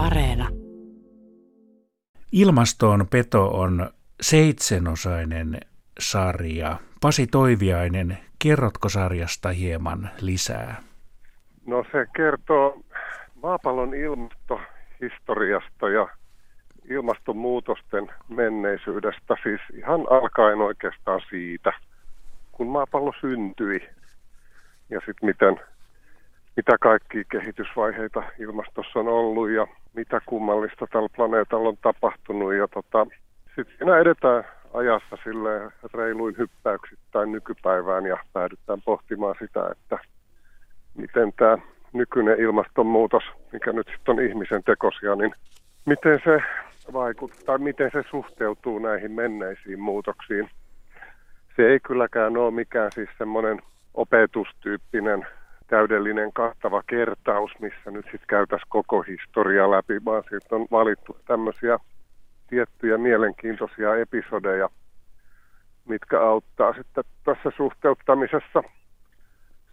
Areena. Ilmastoon peto on seitsenosainen sarja. Pasi Toiviainen, kerrotko sarjasta hieman lisää? No se kertoo maapallon ilmastohistoriasta ja ilmastonmuutosten menneisyydestä, siis ihan alkaen oikeastaan siitä, kun maapallo syntyi ja sitten miten, mitä kaikki kehitysvaiheita ilmastossa on ollut ja mitä kummallista tällä planeetalla on tapahtunut. Ja tota, sitten siinä edetään ajassa sille reiluin hyppäyksittäin nykypäivään ja päädytään pohtimaan sitä, että miten tämä nykyinen ilmastonmuutos, mikä nyt sitten on ihmisen tekosia, niin miten se vaikuttaa, miten se suhteutuu näihin menneisiin muutoksiin. Se ei kylläkään ole mikään siis semmoinen opetustyyppinen täydellinen kattava kertaus, missä nyt sitten käytäisiin koko historia läpi, vaan siitä on valittu tämmöisiä tiettyjä mielenkiintoisia episodeja, mitkä auttaa sitten tässä suhteuttamisessa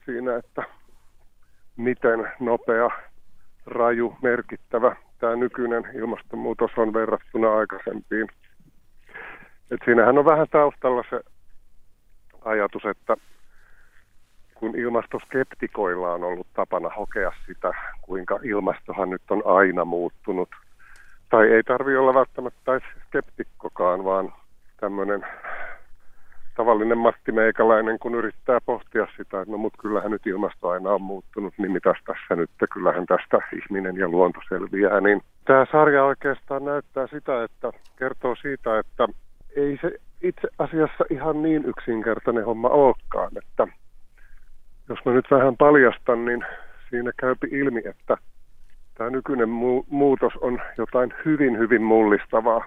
siinä, että miten nopea, raju, merkittävä tämä nykyinen ilmastonmuutos on verrattuna aikaisempiin. Et siinähän on vähän taustalla se ajatus, että kun ilmastoskeptikoilla on ollut tapana hokea sitä, kuinka ilmastohan nyt on aina muuttunut. Tai ei tarvi olla välttämättä skeptikkokaan, vaan tämmöinen tavallinen Matti Meikäläinen, kun yrittää pohtia sitä, että no mut kyllähän nyt ilmasto aina on muuttunut, niin mitäs tässä nyt, kyllähän tästä ihminen ja luonto selviää, niin tämä sarja oikeastaan näyttää sitä, että kertoo siitä, että ei se itse asiassa ihan niin yksinkertainen homma olekaan, että jos mä nyt vähän paljastan, niin siinä käypi ilmi, että tämä nykyinen mu- muutos on jotain hyvin, hyvin mullistavaa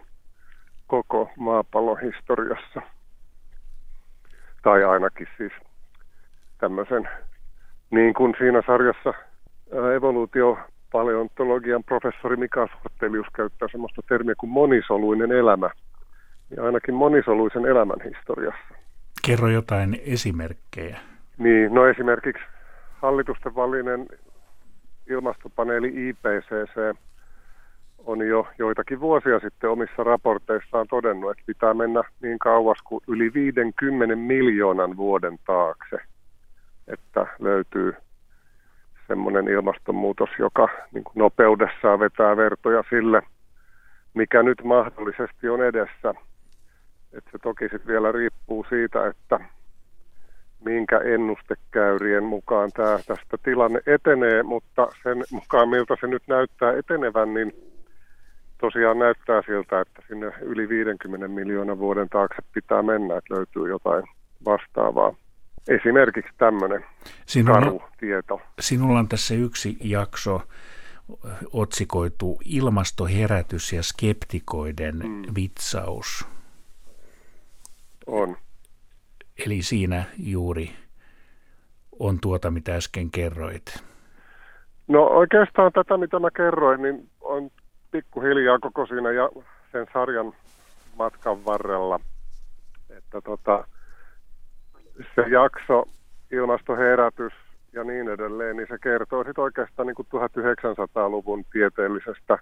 koko maapallon historiassa. Tai ainakin siis tämmöisen, niin kuin siinä sarjassa evoluutiopaleontologian professori Mika Sortelius käyttää semmoista termiä kuin monisoluinen elämä. Ja ainakin monisoluisen elämän historiassa. Kerro jotain esimerkkejä. Niin, no esimerkiksi hallitusten valinen ilmastopaneeli IPCC on jo joitakin vuosia sitten omissa raporteissaan todennut, että pitää mennä niin kauas kuin yli 50 miljoonan vuoden taakse, että löytyy semmoinen ilmastonmuutos, joka niin kuin nopeudessaan vetää vertoja sille, mikä nyt mahdollisesti on edessä. Että se toki sitten vielä riippuu siitä, että minkä ennustekäyrien mukaan tämä, tästä tilanne etenee, mutta sen mukaan miltä se nyt näyttää etenevän, niin tosiaan näyttää siltä, että sinne yli 50 miljoonan vuoden taakse pitää mennä, että löytyy jotain vastaavaa. Esimerkiksi tämmöinen sinulla, karu tieto. Sinulla on tässä yksi jakso otsikoitu Ilmastoherätys ja skeptikoiden mm. vitsaus. On. Eli siinä juuri on tuota, mitä äsken kerroit. No oikeastaan tätä, mitä mä kerroin, niin on pikkuhiljaa koko siinä ja sen sarjan matkan varrella. Että tota, se jakso, ilmastoherätys ja niin edelleen, niin se kertoo sitten oikeastaan niin kuin 1900-luvun tieteellisestä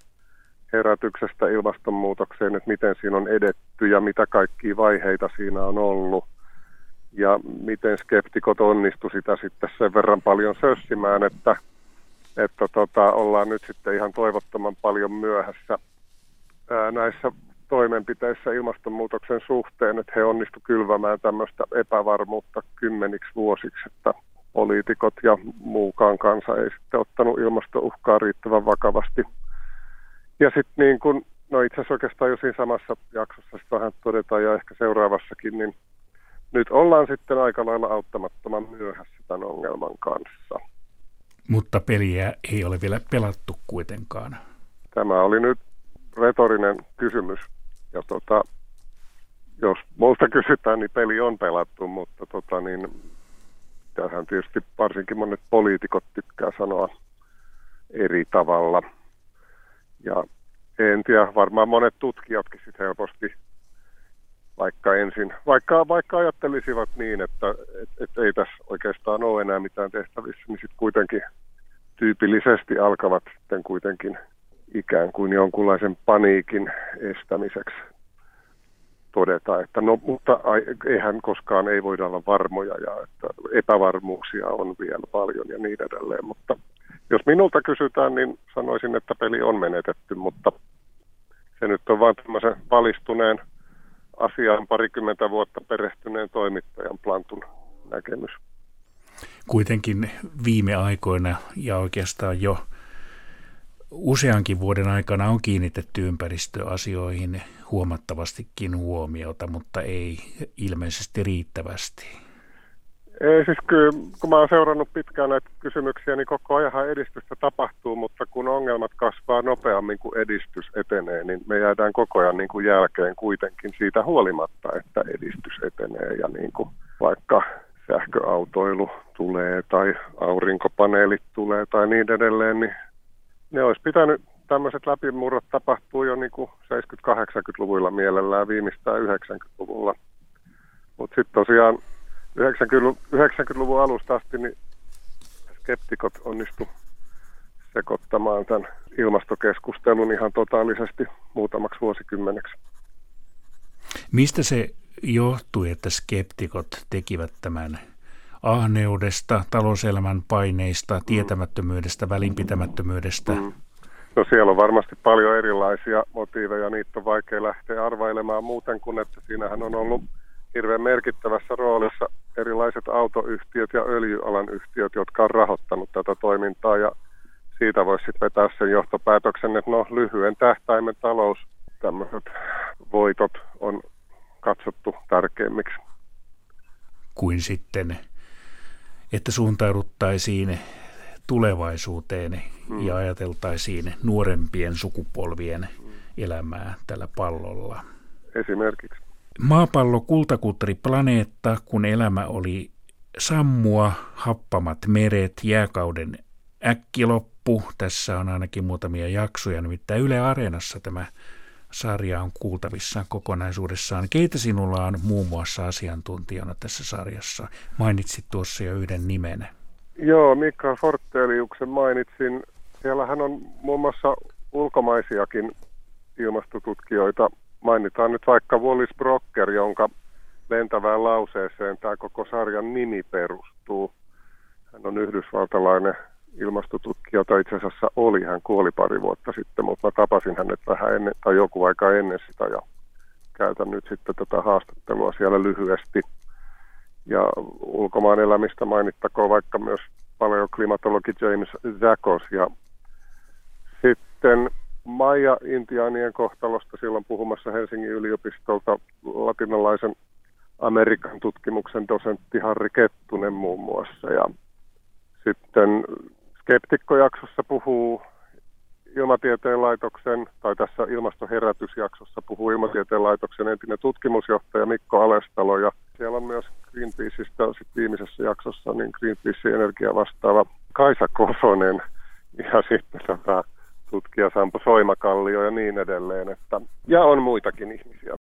herätyksestä ilmastonmuutokseen, että miten siinä on edetty ja mitä kaikkia vaiheita siinä on ollut – ja miten skeptikot onnistu sitä sitten sen verran paljon sössimään, että, että tota, ollaan nyt sitten ihan toivottoman paljon myöhässä ää, näissä toimenpiteissä ilmastonmuutoksen suhteen, että he onnistu kylvämään tämmöistä epävarmuutta kymmeniksi vuosiksi, että poliitikot ja muukaan kansa ei sitten ottanut ilmastouhkaa riittävän vakavasti. Ja sitten niin kun, no itse asiassa oikeastaan jo siinä samassa jaksossa sitten vähän todetaan ja ehkä seuraavassakin, niin nyt ollaan sitten aika lailla auttamattoman myöhässä tämän ongelman kanssa. Mutta peliä ei ole vielä pelattu kuitenkaan. Tämä oli nyt retorinen kysymys. Ja tota, jos multa kysytään, niin peli on pelattu, mutta tota, niin, tähän tietysti varsinkin monet poliitikot tykkää sanoa eri tavalla. Ja en tiedä, varmaan monet tutkijatkin sitten helposti ensin, vaikka, vaikka ajattelisivat niin, että et, et ei tässä oikeastaan ole enää mitään tehtävissä, niin sitten kuitenkin tyypillisesti alkavat sitten kuitenkin ikään kuin jonkunlaisen paniikin estämiseksi todeta, että no, mutta eihän koskaan ei voida olla varmoja ja että epävarmuuksia on vielä paljon ja niin edelleen. Mutta jos minulta kysytään, niin sanoisin, että peli on menetetty, mutta se nyt on vain tämmöisen valistuneen asiaan parikymmentä vuotta perehtyneen toimittajan plantun näkemys. Kuitenkin viime aikoina ja oikeastaan jo useankin vuoden aikana on kiinnitetty ympäristöasioihin huomattavastikin huomiota, mutta ei ilmeisesti riittävästi. Ei siis kyllä, kun mä oon seurannut pitkään näitä kysymyksiä, niin koko ajan edistystä tapahtuu, mutta kun ongelmat kasvaa nopeammin kuin edistys etenee, niin me jäädään koko ajan niin kuin jälkeen kuitenkin siitä huolimatta, että edistys etenee ja niin kuin vaikka sähköautoilu tulee tai aurinkopaneelit tulee tai niin edelleen, niin ne olisi pitänyt tämmöiset läpimurrot tapahtuu jo niin kuin 70-80-luvuilla mielellään viimeistään 90-luvulla. Mutta sitten tosiaan 90-luvun alusta asti niin skeptikot onnistu sekoittamaan tämän ilmastokeskustelun ihan totaalisesti muutamaksi vuosikymmeneksi. Mistä se johtui, että skeptikot tekivät tämän ahneudesta, talouselämän paineista, tietämättömyydestä, välinpitämättömyydestä? Mm. No siellä on varmasti paljon erilaisia motiiveja, niitä on vaikea lähteä arvailemaan muuten kuin, että siinähän on ollut hirveän merkittävässä roolissa erilaiset autoyhtiöt ja öljyalan yhtiöt, jotka on rahoittanut tätä toimintaa ja siitä voisi sitten vetää sen johtopäätöksen, että no lyhyen tähtäimen talous, tämmöiset voitot on katsottu tärkeimmiksi. Kuin sitten, että suuntauduttaisiin tulevaisuuteen mm. ja ajateltaisiin nuorempien sukupolvien mm. elämää tällä pallolla. Esimerkiksi. Maapallo kultakuttari planeetta, kun elämä oli sammua, happamat meret, jääkauden äkkiloppu. Tässä on ainakin muutamia jaksoja, nimittäin Yle Areenassa tämä sarja on kuultavissa kokonaisuudessaan. Keitä sinulla on muun muassa asiantuntijana tässä sarjassa? Mainitsit tuossa jo yhden nimen. Joo, Mika Forteliuksen mainitsin. Siellähän on muun muassa ulkomaisiakin ilmastotutkijoita. Mainitaan nyt vaikka Wallis Brocker, jonka lentävään lauseeseen tämä koko sarjan nimi perustuu. Hän on yhdysvaltalainen ilmastotutkija, tai itse asiassa oli, hän kuoli pari vuotta sitten, mutta mä tapasin hänet vähän ennen, tai joku aika ennen sitä, ja käytän nyt sitten tätä haastattelua siellä lyhyesti. Ja ulkomaan elämistä mainittakoon vaikka myös paleoklimatologi James Zakos ja sitten Maija Intiaanien kohtalosta. Silloin puhumassa Helsingin yliopistolta latinalaisen Amerikan tutkimuksen dosentti Harri Kettunen muun muassa. Ja sitten Skeptikkojaksossa puhuu Ilmatieteen laitoksen, tai tässä ilmastoherätysjaksossa puhuu Ilmatieteen laitoksen entinen tutkimusjohtaja Mikko Alestalo, ja siellä on myös Greenpeaceista sit viimeisessä jaksossa niin Greenpeacein energia vastaava Kaisa Kosonen, ja sitten tota, tutkija Sampo Soimakallio ja niin edelleen. Että, ja on muitakin ihmisiä.